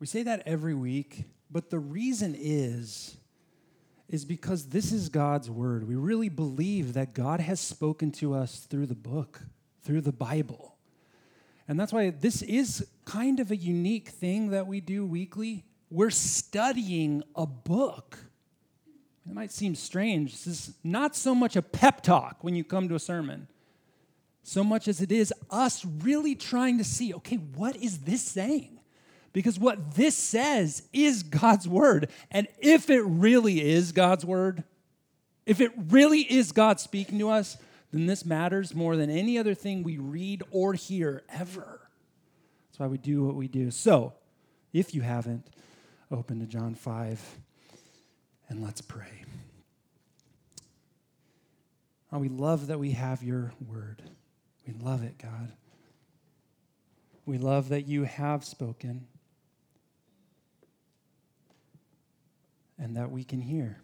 We say that every week, but the reason is is because this is God's word. We really believe that God has spoken to us through the book, through the Bible. And that's why this is kind of a unique thing that we do weekly. We're studying a book. It might seem strange. This is not so much a pep talk when you come to a sermon, so much as it is us really trying to see okay, what is this saying? Because what this says is God's word. And if it really is God's word, if it really is God speaking to us, then this matters more than any other thing we read or hear ever. That's why we do what we do. So, if you haven't, open to John 5 and let's pray. Oh, we love that we have your word. We love it, God. We love that you have spoken. And that we can hear.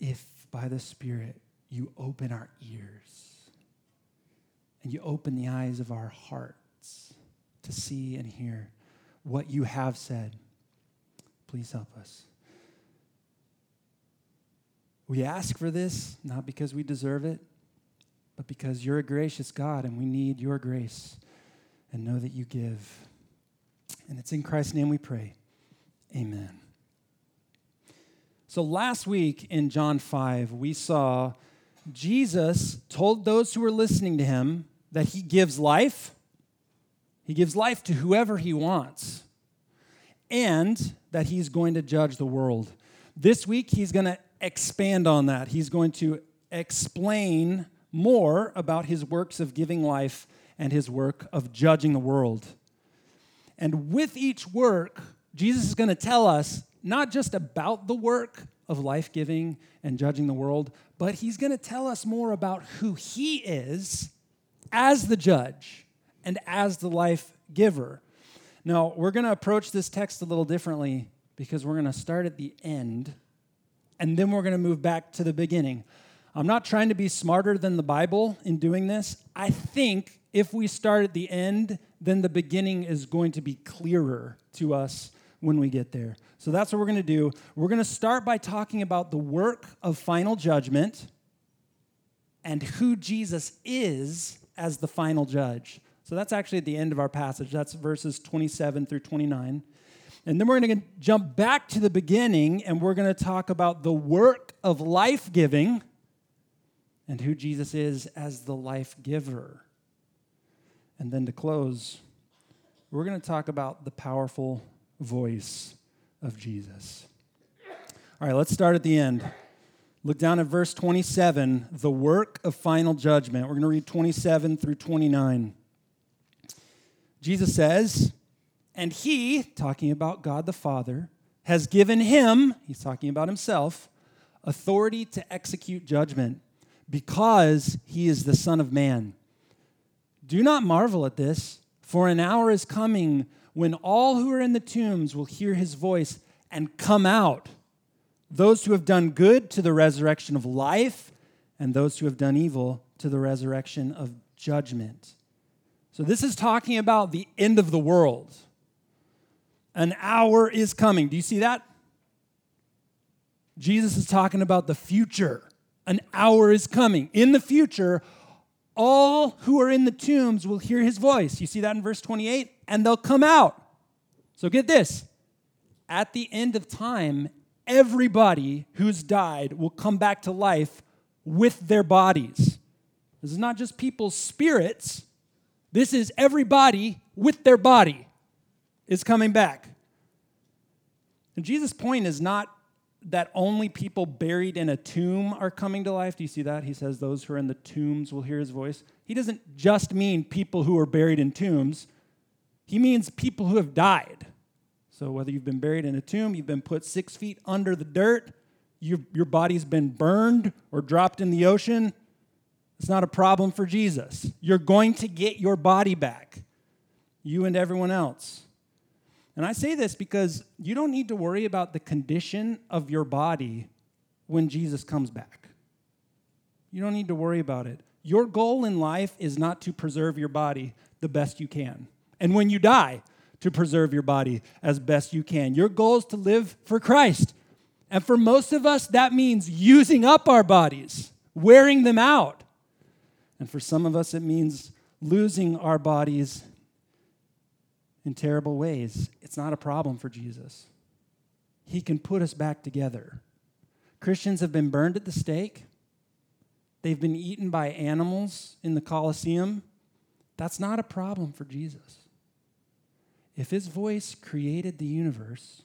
If by the Spirit you open our ears and you open the eyes of our hearts to see and hear what you have said, please help us. We ask for this not because we deserve it, but because you're a gracious God and we need your grace and know that you give. And it's in Christ's name we pray. Amen. So last week in John 5, we saw Jesus told those who were listening to him that he gives life. He gives life to whoever he wants, and that he's going to judge the world. This week, he's going to expand on that. He's going to explain more about his works of giving life and his work of judging the world. And with each work, Jesus is going to tell us not just about the work of life giving and judging the world, but he's going to tell us more about who he is as the judge and as the life giver. Now, we're going to approach this text a little differently because we're going to start at the end and then we're going to move back to the beginning. I'm not trying to be smarter than the Bible in doing this. I think if we start at the end, then the beginning is going to be clearer to us when we get there. So that's what we're going to do. We're going to start by talking about the work of final judgment and who Jesus is as the final judge. So that's actually at the end of our passage. That's verses 27 through 29. And then we're going to jump back to the beginning and we're going to talk about the work of life giving and who Jesus is as the life giver. And then to close, we're going to talk about the powerful voice of Jesus. All right, let's start at the end. Look down at verse 27, the work of final judgment. We're going to read 27 through 29. Jesus says, And he, talking about God the Father, has given him, he's talking about himself, authority to execute judgment because he is the Son of Man. Do not marvel at this, for an hour is coming when all who are in the tombs will hear his voice and come out. Those who have done good to the resurrection of life, and those who have done evil to the resurrection of judgment. So, this is talking about the end of the world. An hour is coming. Do you see that? Jesus is talking about the future. An hour is coming. In the future, all who are in the tombs will hear his voice. You see that in verse 28? And they'll come out. So get this at the end of time, everybody who's died will come back to life with their bodies. This is not just people's spirits, this is everybody with their body is coming back. And Jesus' point is not that only people buried in a tomb are coming to life. Do you see that? He says those who are in the tombs will hear his voice. He doesn't just mean people who are buried in tombs, he means people who have died. So whether you've been buried in a tomb, you've been put six feet under the dirt, your, body's been burned or dropped in the ocean, it's not a problem for Jesus. You're going to get your body back, you and everyone else. And I say this because you don't need to worry about the condition of your body when Jesus comes back. You don't need to worry about it. Your goal in life is not to preserve your body the best you can. And when you die, to preserve your body as best you can. Your goal is to live for Christ. And for most of us, that means using up our bodies, wearing them out. And for some of us, it means losing our bodies in terrible ways. It's not a problem for Jesus. He can put us back together. Christians have been burned at the stake. They've been eaten by animals in the Colosseum. That's not a problem for Jesus. If his voice created the universe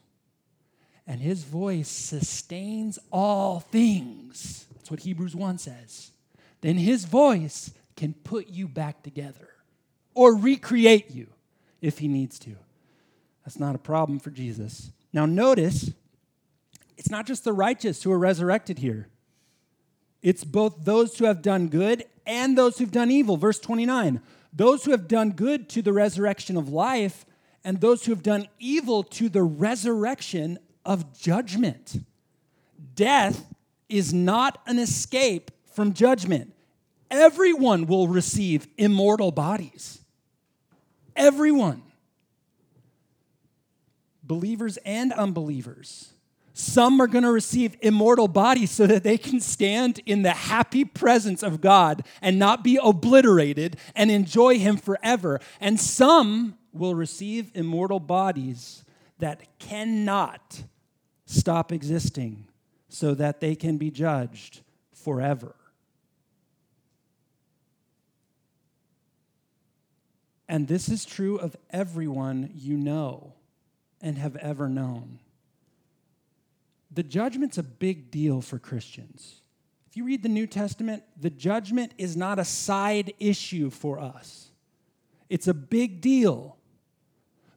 and his voice sustains all things, that's what Hebrews 1 says, then his voice can put you back together or recreate you if he needs to. That's not a problem for Jesus. Now, notice, it's not just the righteous who are resurrected here. It's both those who have done good and those who've done evil. Verse 29 those who have done good to the resurrection of life, and those who have done evil to the resurrection of judgment. Death is not an escape from judgment. Everyone will receive immortal bodies. Everyone. Believers and unbelievers. Some are going to receive immortal bodies so that they can stand in the happy presence of God and not be obliterated and enjoy Him forever. And some will receive immortal bodies that cannot stop existing so that they can be judged forever. And this is true of everyone you know and have ever known the judgment's a big deal for Christians. If you read the New Testament, the judgment is not a side issue for us, it's a big deal.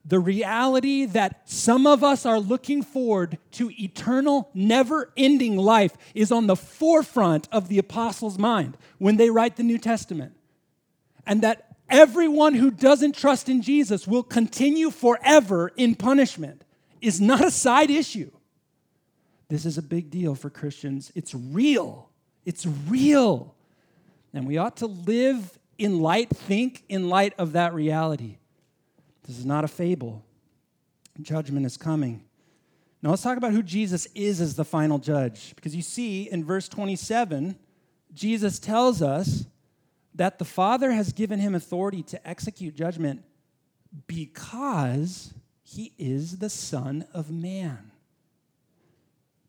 The reality that some of us are looking forward to eternal, never ending life is on the forefront of the apostles' mind when they write the New Testament. And that everyone who doesn't trust in Jesus will continue forever in punishment is not a side issue. This is a big deal for Christians. It's real. It's real. And we ought to live in light, think in light of that reality. This is not a fable. Judgment is coming. Now let's talk about who Jesus is as the final judge. Because you see in verse 27, Jesus tells us that the Father has given him authority to execute judgment because he is the Son of Man.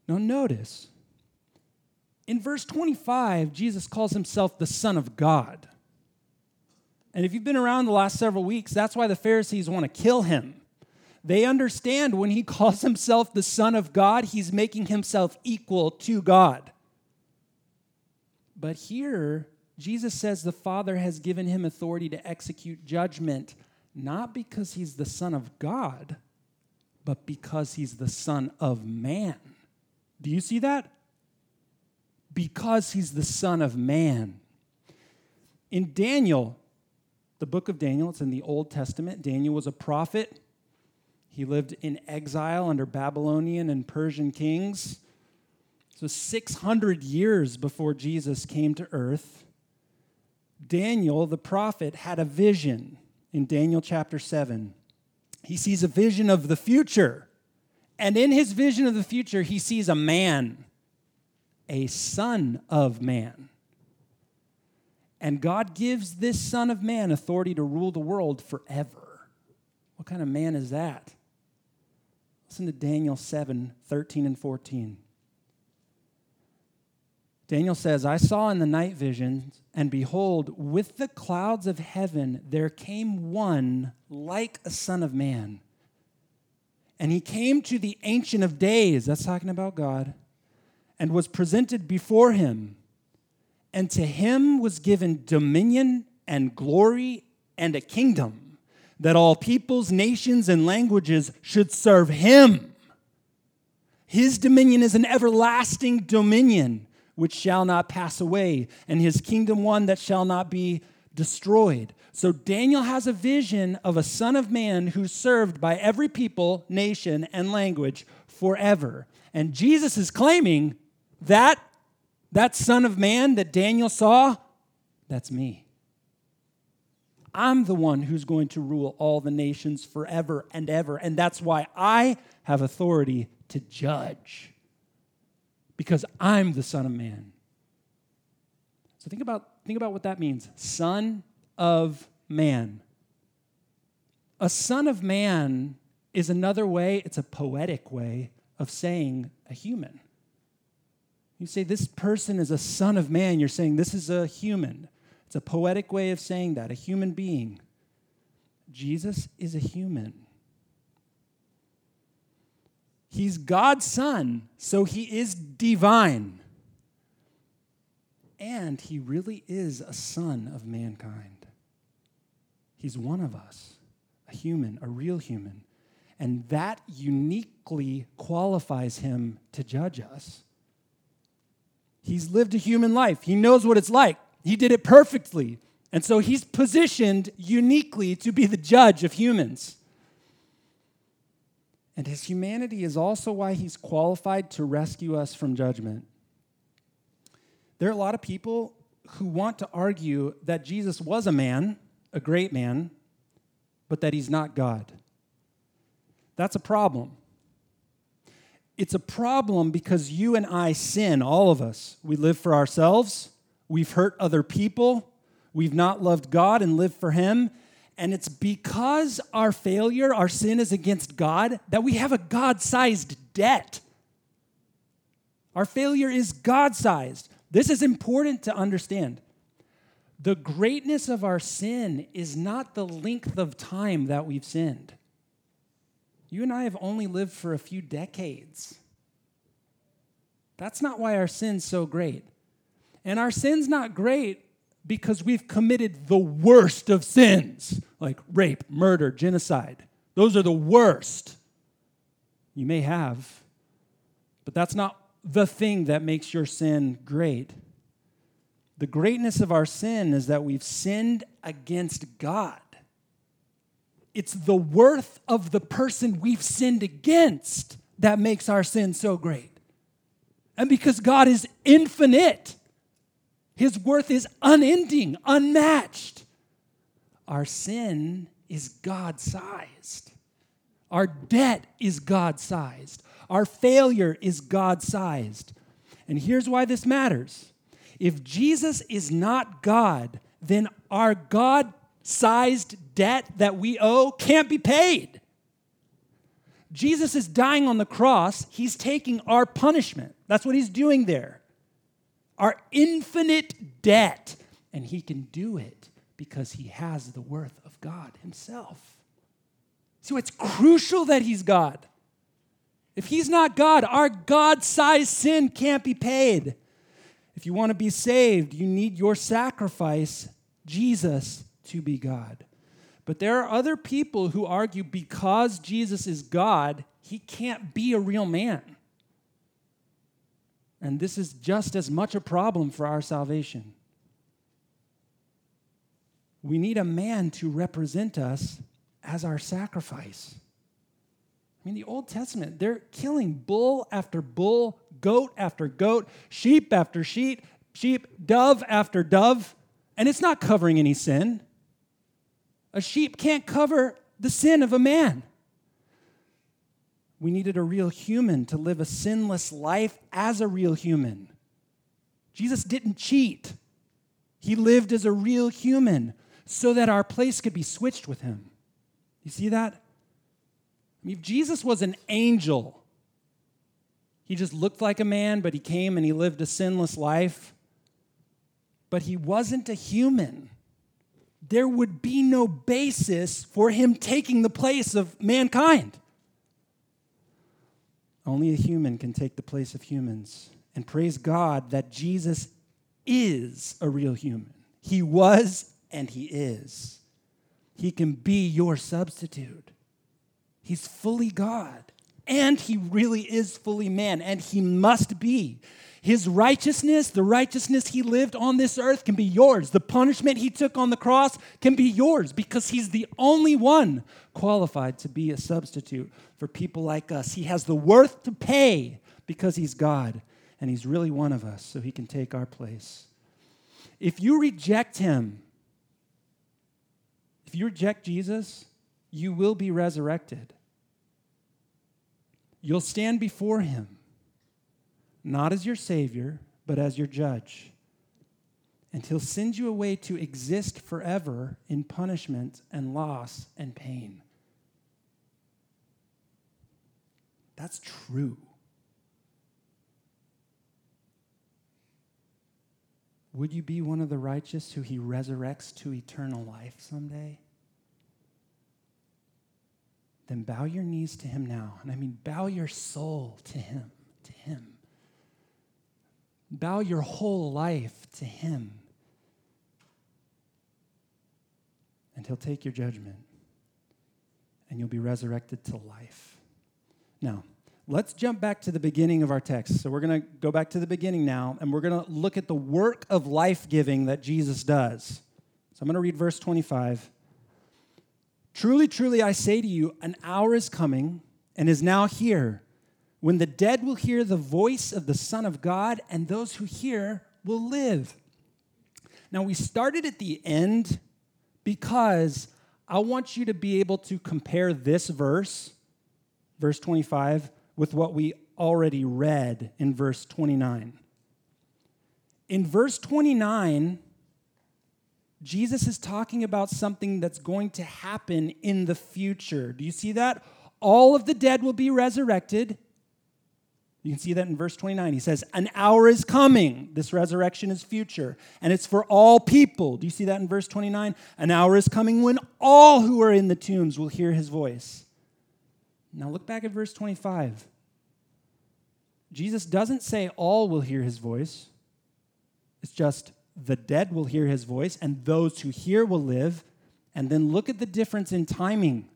Now, notice, in verse 25, Jesus calls himself the Son of God. And if you've been around the last several weeks, that's why the Pharisees want to kill him. They understand when he calls himself the Son of God, he's making himself equal to God. But here, Jesus says the Father has given him authority to execute judgment, not because he's the Son of God, but because he's the Son of man. Do you see that? Because he's the Son of Man. In Daniel, the book of Daniel, it's in the Old Testament. Daniel was a prophet. He lived in exile under Babylonian and Persian kings. So, 600 years before Jesus came to earth, Daniel, the prophet, had a vision in Daniel chapter 7. He sees a vision of the future. And in his vision of the future, he sees a man, a son of man. And God gives this son of man authority to rule the world forever. What kind of man is that? Listen to Daniel 7 13 and 14. Daniel says, I saw in the night visions, and behold, with the clouds of heaven there came one like a son of man. And he came to the Ancient of Days, that's talking about God, and was presented before him. And to him was given dominion and glory and a kingdom, that all peoples, nations, and languages should serve him. His dominion is an everlasting dominion which shall not pass away, and his kingdom one that shall not be destroyed. So Daniel has a vision of a son of man who's served by every people, nation, and language forever. And Jesus is claiming that that son of man that Daniel saw, that's me. I'm the one who's going to rule all the nations forever and ever. And that's why I have authority to judge, because I'm the Son of Man. So think about, think about what that means Son of Man. A Son of Man is another way, it's a poetic way of saying a human. You say, This person is a Son of Man, you're saying this is a human. It's a poetic way of saying that, a human being. Jesus is a human. He's God's son, so he is divine. And he really is a son of mankind. He's one of us, a human, a real human. And that uniquely qualifies him to judge us. He's lived a human life, he knows what it's like he did it perfectly. And so he's positioned uniquely to be the judge of humans. And his humanity is also why he's qualified to rescue us from judgment. There are a lot of people who want to argue that Jesus was a man, a great man, but that he's not God. That's a problem. It's a problem because you and I sin, all of us. We live for ourselves, We've hurt other people. We've not loved God and lived for Him. And it's because our failure, our sin is against God, that we have a God sized debt. Our failure is God sized. This is important to understand. The greatness of our sin is not the length of time that we've sinned. You and I have only lived for a few decades. That's not why our sin's so great. And our sin's not great because we've committed the worst of sins, like rape, murder, genocide. Those are the worst. You may have, but that's not the thing that makes your sin great. The greatness of our sin is that we've sinned against God. It's the worth of the person we've sinned against that makes our sin so great. And because God is infinite, his worth is unending, unmatched. Our sin is God sized. Our debt is God sized. Our failure is God sized. And here's why this matters if Jesus is not God, then our God sized debt that we owe can't be paid. Jesus is dying on the cross, he's taking our punishment. That's what he's doing there our infinite debt. And he can do it because he has the worth of God himself. So it's crucial that he's God. If he's not God, our God sized sin can't be paid. If you want to be saved, you need your sacrifice, Jesus, to be God. But there are other people who argue because Jesus is God, he can't be a real man. And this is just as much a problem for our salvation. We need a man to represent us as our sacrifice. I mean, the Old Testament, they're killing bull after bull, goat after goat, sheep after sheep, sheep, dove after dove, and it's not covering any sin. A sheep can't cover the sin of a man. We needed a real human to live a sinless life as a real human. Jesus didn't cheat, he lived as a real human so that our place could be switched with him. You see that? I mean, if Jesus was an angel, he just looked like a man, but he came and he lived a sinless life. But he wasn't a human. There would be no basis for him taking the place of mankind. Only a human can take the place of humans. And praise God that Jesus is a real human. He was and he is. He can be your substitute. He's fully God. And he really is fully man. And he must be. His righteousness, the righteousness he lived on this earth, can be yours. The punishment he took on the cross can be yours because he's the only one qualified to be a substitute for people like us. He has the worth to pay because he's God and he's really one of us, so he can take our place. If you reject him, If you reject Jesus, you will be resurrected. You'll stand before him, not as your Savior, but as your judge. And he'll send you away to exist forever in punishment and loss and pain. That's true. Would you be one of the righteous who he resurrects to eternal life someday? Then bow your knees to him now. And I mean, bow your soul to him, to him. Bow your whole life to him. And he'll take your judgment, and you'll be resurrected to life. Now, let's jump back to the beginning of our text. So we're going to go back to the beginning now, and we're going to look at the work of life giving that Jesus does. So I'm going to read verse 25. Truly, truly, I say to you, an hour is coming and is now here when the dead will hear the voice of the Son of God, and those who hear will live. Now, we started at the end because I want you to be able to compare this verse, verse 25, with what we already read in verse 29. In verse 29, Jesus is talking about something that's going to happen in the future. Do you see that? All of the dead will be resurrected. You can see that in verse 29. He says, An hour is coming. This resurrection is future, and it's for all people. Do you see that in verse 29? An hour is coming when all who are in the tombs will hear his voice. Now look back at verse 25. Jesus doesn't say all will hear his voice, it's just the dead will hear his voice, and those who hear will live. And then look at the difference in timing.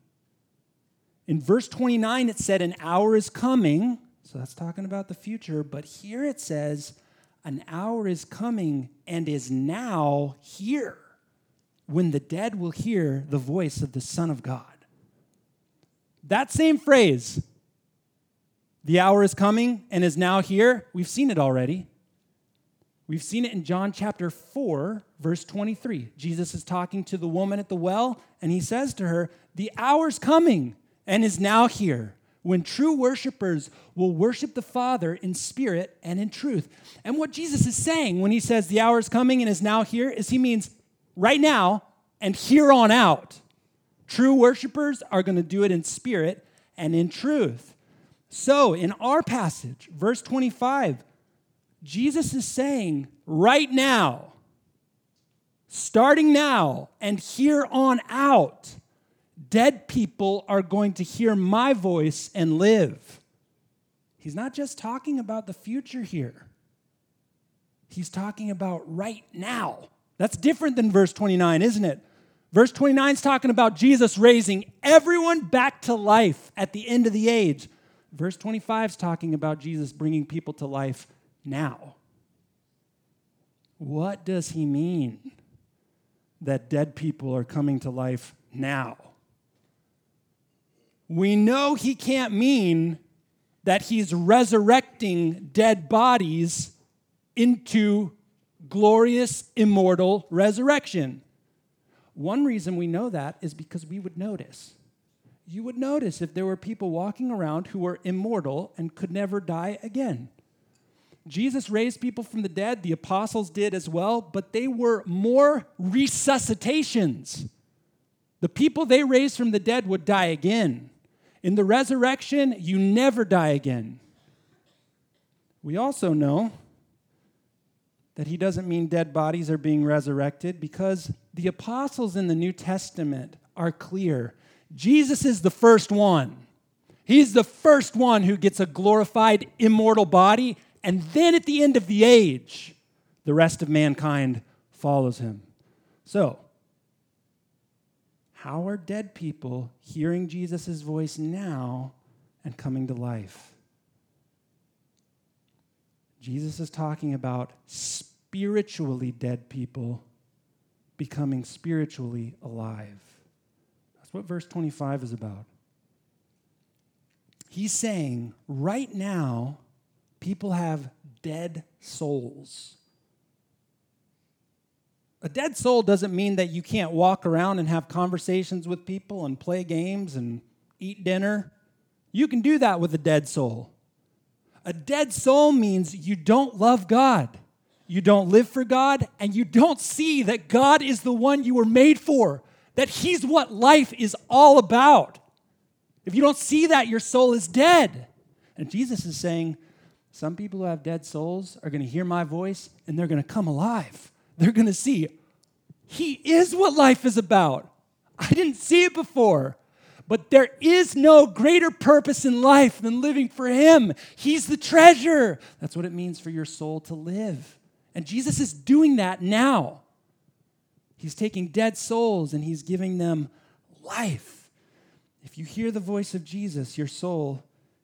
In verse 29, it said, An hour is coming. So that's talking about the future. But here it says, An hour is coming and is now here when the dead will hear the voice of the Son of God. That same phrase, the hour is coming and is now here, we've seen it already. We've seen it in John chapter 4, verse 23. Jesus is talking to the woman at the well, and he says to her, The hour's coming and is now here when true worshipers will worship the Father in spirit and in truth. And what Jesus is saying when he says the hour is coming and is now here is he means right now and here on out. True worshipers are going to do it in spirit and in truth. So, in our passage, verse 25, Jesus is saying right now, starting now, and here on out, dead people are going to hear my voice and live. He's not just talking about the future here, he's talking about right now. That's different than verse 29, isn't it? Verse 29 is talking about Jesus raising everyone back to life at the end of the age. Verse 25 is talking about Jesus bringing people to life now. What does he mean that dead people are coming to life now? We know he can't mean that he's resurrecting dead bodies into glorious, immortal resurrection. One reason we know that is because we would notice. You would notice if there were people walking around who were immortal and could never die again. Jesus raised people from the dead, the apostles did as well, but they were more resuscitations. The people they raised from the dead would die again. In the resurrection, you never die again. We also know that he doesn't mean dead bodies are being resurrected because the apostles in the New Testament are clear. Jesus is the first one. He's the first one who gets a glorified, immortal body, and then at the end of the age, the rest of mankind follows him. So, how are dead people hearing Jesus' voice now and coming to life? Jesus is talking about spiritually dead people becoming spiritually alive. That's what verse 25 is about. He's saying, right now, People have dead souls. A dead soul doesn't mean that you can't walk around and have conversations with people and play games and eat dinner. You can do that with a dead soul. A dead soul means you don't love God, you don't live for God, and you don't see that God is the one you were made for, that He's what life is all about. If you don't see that, your soul is dead. And Jesus is saying, some people who have dead souls are going to hear my voice and they're going to come alive. They're going to see, He is what life is about. I didn't see it before. But there is no greater purpose in life than living for Him. He's the treasure. That's what it means for your soul to live. And Jesus is doing that now. He's taking dead souls and He's giving them life. If you hear the voice of Jesus, your soul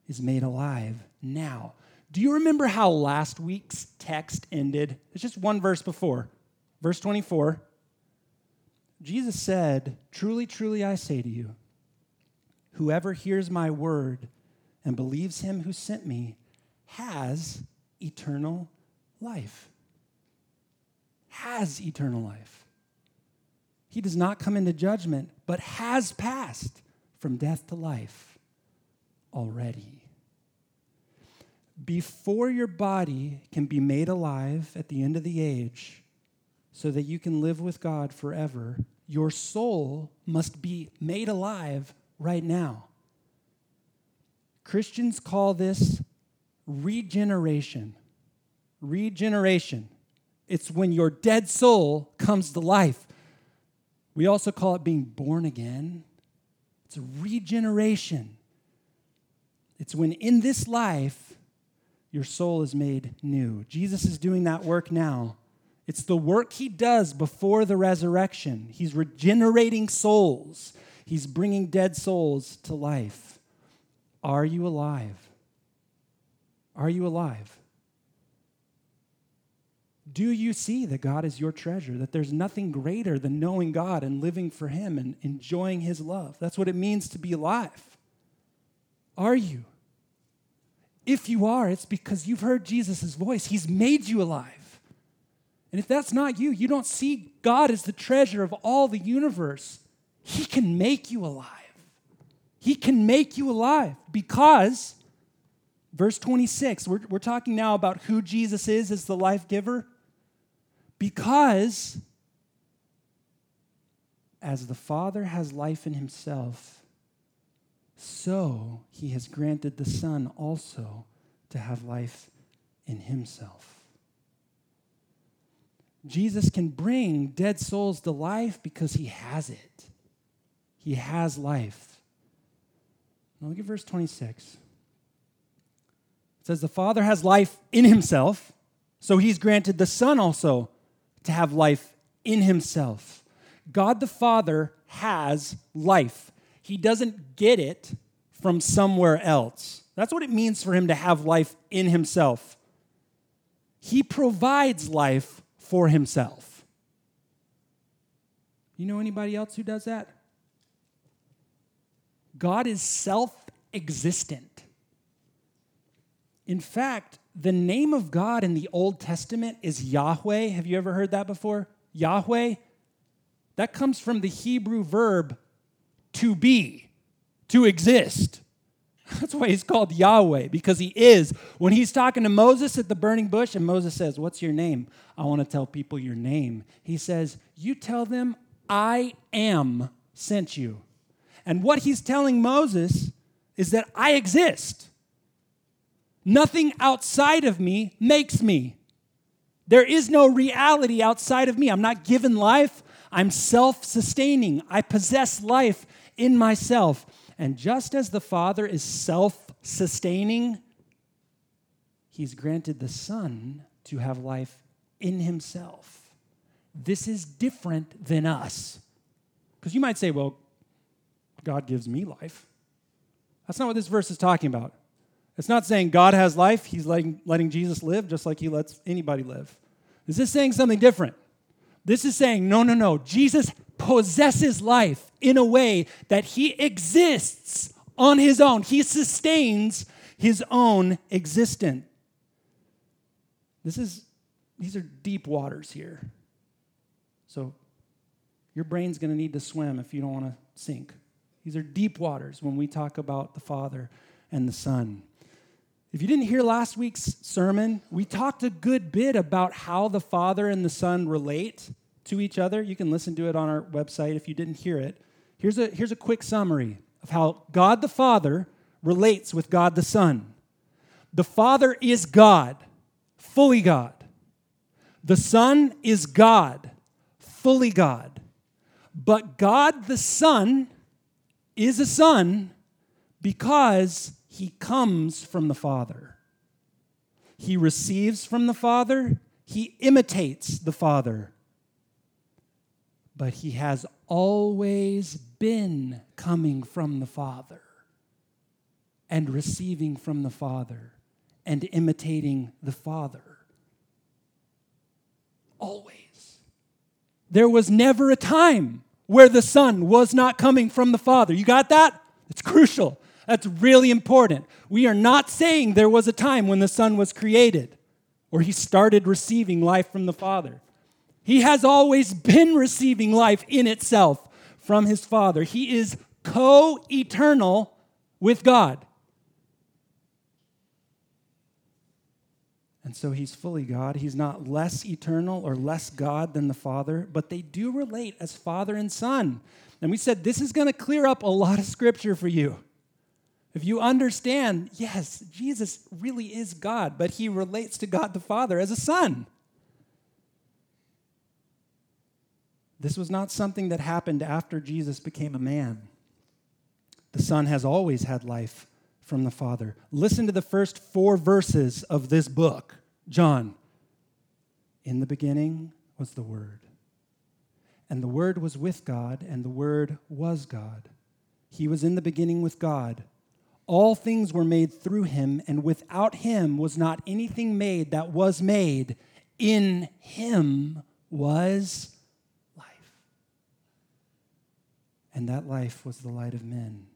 is made alive now. Do you remember how last week's text ended? It's just one verse before. Verse 24. Jesus said, Truly, truly, I say to you, Whoever hears my word and believes him who sent me has eternal life. Has eternal life. He does not come into judgment, but has passed from death to life already. Before your body can be made alive at the end of the age, so that you can live with God forever, your soul must be made alive right now. Christians call this regeneration. Regeneration. It's when your dead soul comes to life. We also call it being born again. It's regeneration. It's when in this life your soul is made new. Jesus is doing that work now. It's the work he does before the resurrection. He's regenerating souls. He's bringing dead souls to life. Are you alive? Are you alive? Do you see that God is your treasure? That there's nothing greater than knowing God and living for Him and enjoying His love? That's what it means to be alive. Are you? If you are, it's because you've heard Jesus' voice. He's made you alive. And if that's not you, you don't see God as the treasure of all the universe. He can make you alive. He can make you alive because, verse 26, we're, we're talking now about who Jesus is as the life giver. Because as the Father has life in himself, so he has granted the Son also to have life in himself. Jesus can bring dead souls to life because he has it. He has life. Now look at verse 26. It says, The Father has life in himself, so he's granted the Son also to have life in himself. God the Father has life. He doesn't get it from somewhere else. That's what it means for him to have life in himself. He provides life for himself. You know anybody else who does that? God is self existent. In fact, the name of God in the Old Testament is Yahweh. Have you ever heard that before? Yahweh? That comes from the Hebrew verb to be, to exist. That's why he's called Yahweh, because he is. When he's talking to Moses at the burning bush, and Moses says, What's your name? I want to tell people your name. He says, You tell them, I am sent you. And what he's telling Moses is that I exist. Nothing outside of me makes me. There is no reality outside of me. I'm not given life. I'm self sustaining. I possess life in myself. And just as the Father is self sustaining, He's granted the Son to have life in Himself. This is different than us. Because you might say, well, God gives me life. That's not what this verse is talking about. It's not saying God has life, He's letting, letting Jesus live just like He lets anybody live. Is this is saying something different. This is saying, no, no, no. Jesus possesses life in a way that He exists on His own, He sustains His own existence. This is, these are deep waters here. So your brain's going to need to swim if you don't want to sink. These are deep waters when we talk about the Father and the Son. If you didn't hear last week's sermon, we talked a good bit about how the Father and the Son relate to each other. You can listen to it on our website if you didn't hear it. Here's a, here's a quick summary of how God the Father relates with God the Son. The Father is God, fully God. The Son is God, fully God. But God the Son is a Son because he comes from the Father. He receives from the Father, he imitates the Father. But he has always been coming from the Father and receiving from the Father and imitating the Father. Always. There was never a time where the Son was not coming from the Father. You got that? It's crucial. That's really important. We are not saying there was a time when the Son was created or he started receiving life from the Father. He has always been receiving life in itself from his Father. He is co eternal with God. And so he's fully God. He's not less eternal or less God than the Father, but they do relate as Father and Son. And we said this is going to clear up a lot of scripture for you. If you understand, yes, Jesus really is God, but he relates to God the Father as a son. This was not something that happened after Jesus became a man. The Son has always had life from the Father. Listen to the first four verses of this book, John. In the beginning was the Word, and the Word was with God, and the Word was God. He was in the beginning with God. All things were made through him, and without him was not anything made that was made. In him was life. And that life was the light of men.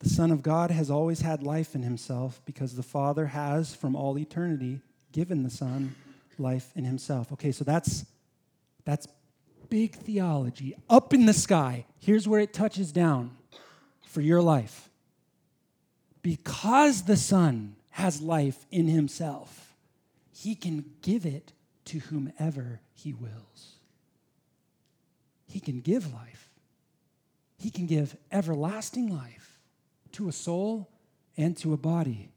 The Son of God has always had life in himself because the Father has, from all eternity, given the Son life in himself. Okay, so that's that's big theology. Up in the sky. Here's where it touches down for your life. Because the Son has life in himself, he can give it to whomever he wills. He can give life, he can give everlasting life to a soul and to a body.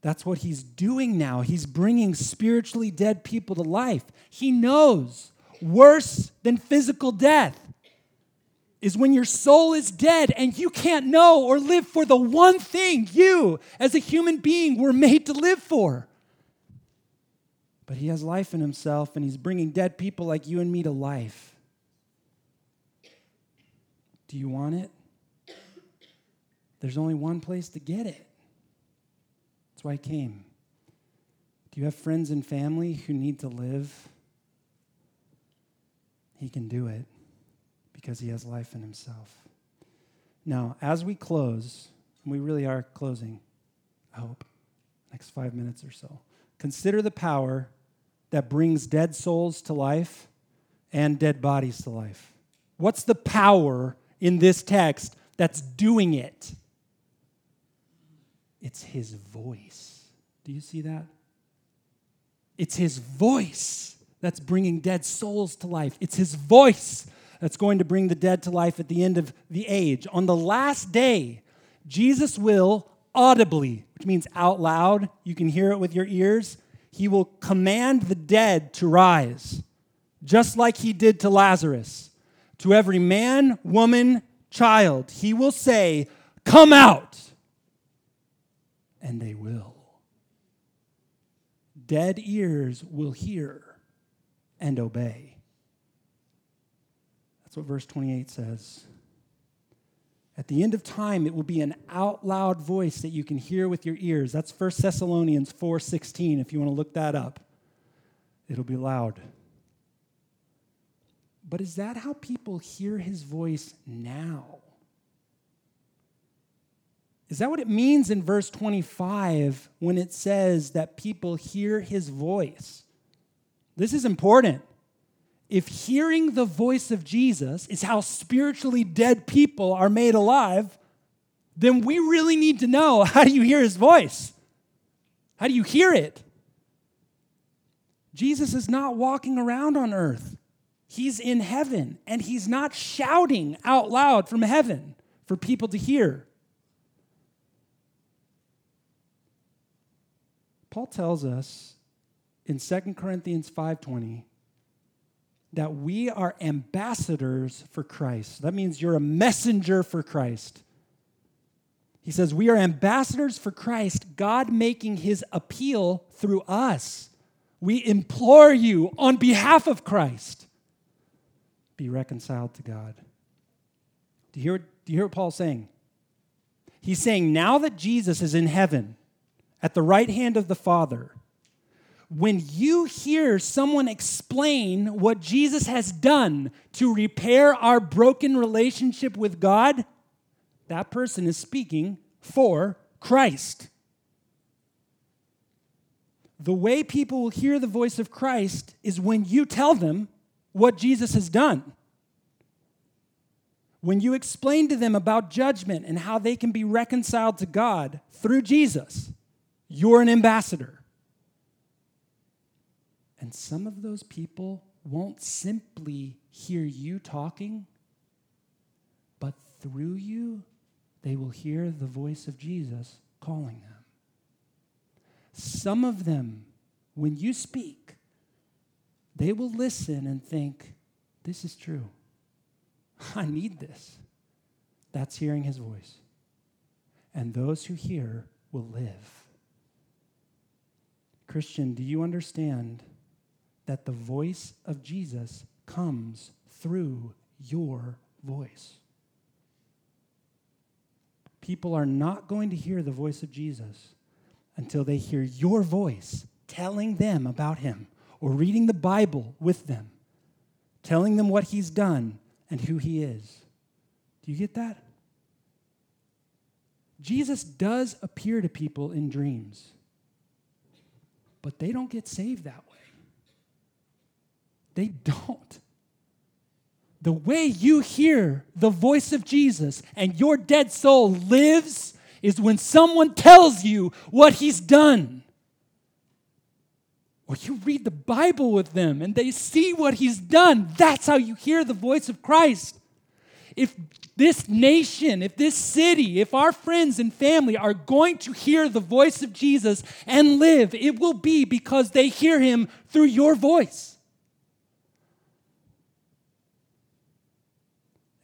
That's what he's doing now. He's bringing spiritually dead people to life. He knows worse than physical death is when your soul is dead and you can't know or live for the one thing you, as a human being, were made to live for. But he has life in himself and he's bringing dead people like you and me to life. Do you want it? There's only one place to get it. That's why I came. Do you have friends and family who need to live? He can do it because he has life in himself. Now, as we close, and we really are closing, I hope, next five minutes or so, consider the power that brings dead souls to life and dead bodies to life. What's the power in this text that's doing it? It's his voice. Do you see that? It's his voice that's bringing dead souls to life. It's his voice that's going to bring the dead to life at the end of the age. On the last day, Jesus will audibly, which means out loud, you can hear it with your ears, he will command the dead to rise, just like he did to Lazarus. To every man, woman, child, he will say, Come out! And they will. Dead ears will hear and obey. That's what verse 28 says. At the end of time, it will be an out loud voice that you can hear with your ears. That's 1 Thessalonians 4:16 if you want to look that up. It'll be loud. But is that how people hear his voice now? Is that what it means in verse 25 when it says that people hear his voice This is important. If hearing the voice of Jesus is how spiritually dead people are made alive, then we really need to know how do you hear his voice? How do you hear it? Jesus is not walking around on earth. He's in heaven and he's not shouting out loud from heaven for people to hear. Paul tells us in 2 Corinthians 5:20 that we are ambassadors for Christ. That means you're a messenger for Christ. He says, We are ambassadors for Christ, God making his appeal through us. We implore you on behalf of Christ, be reconciled to God. Do you hear, do you hear what Paul's saying? He's saying, Now that Jesus is in heaven at the right hand of the Father, when you hear someone explain what Jesus has done to repair our broken relationship with God, that person is speaking for Christ. The way people will hear the voice of Christ is when you tell them what Jesus has done. When you explain to them about judgment and how they can be reconciled to God through Jesus, you're an ambassador. And some of those people won't simply hear you talking, but through you, they will hear the voice of Jesus calling them. Some of them, when you speak, they will listen and think, This is true. I need this. That's hearing his voice. And those who hear will live. Christian, do you understand that the voice of Jesus comes through your voice. People are not going to hear the voice of Jesus until they hear your voice telling them about him or reading the Bible with them, telling them what he's done and who he is. Do you get that? Jesus does appear to people in dreams, but they don't get saved that way. They don't. The way you hear the voice of Jesus and your dead soul lives is when someone tells you what he's done. Or you read the Bible with them and they see what he's done. That's how you hear the voice of Christ. If this nation, if this city, if our friends and family are going to hear the voice of Jesus and live, it will be because they hear him through your voice.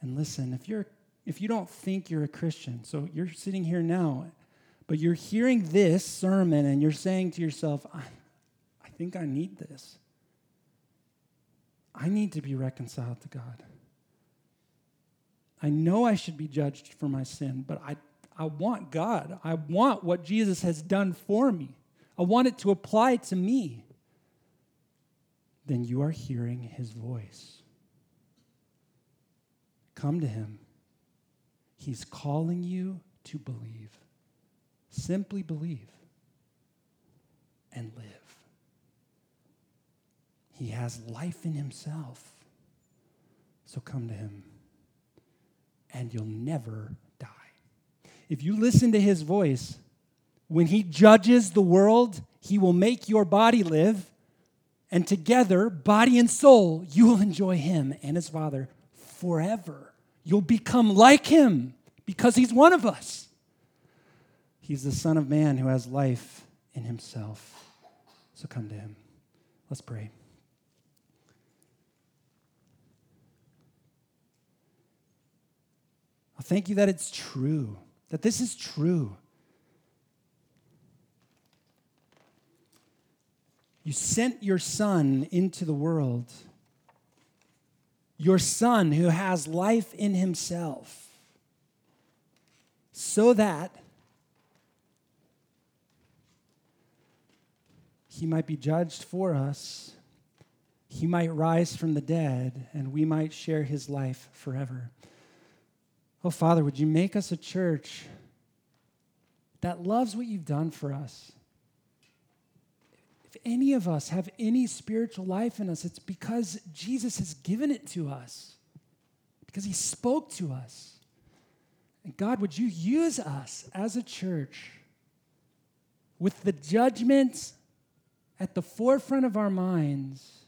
And listen, if you're if you don't think you're a Christian, so you're sitting here now, but you're hearing this sermon and you're saying to yourself, I, I think I need this. I need to be reconciled to God. I know I should be judged for my sin, but I, I want God. I want what Jesus has done for me. I want it to apply to me. Then you are hearing his voice. Come to him. He's calling you to believe. Simply believe and live. He has life in himself. So come to him, and you'll never die. If you listen to his voice, when he judges the world, he will make your body live, and together, body and soul, you will enjoy him and his Father forever. You'll become like him because he's one of us. He's the Son of Man who has life in himself. So come to him. Let's pray. I thank you that it's true, that this is true. You sent your Son into the world your Son who has life in himself, so that he might be judged for us, he might rise from the dead, and we might share his life forever. Oh, Father, would you make us a church that loves what you've done for us? If any of us have any spiritual life in us, it's because Jesus has given it to us, because he spoke to us. And God, would you use us as a church with the judgments at the forefront of our minds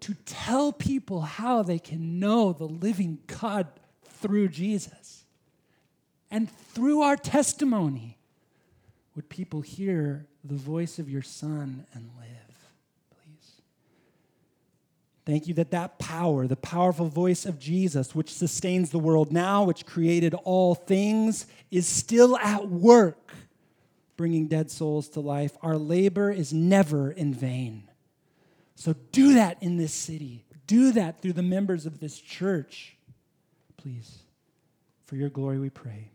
to tell people how they can know the living God through Jesus? And through our testimony, would people hear the voice of your Son and live, please? Thank you that that power, the powerful voice of Jesus, which sustains the world now, which created all things, is still at work bringing dead souls to life. Our labor is never in vain. So do that in this city. Do that through the members of this church. Please, for your glory we pray.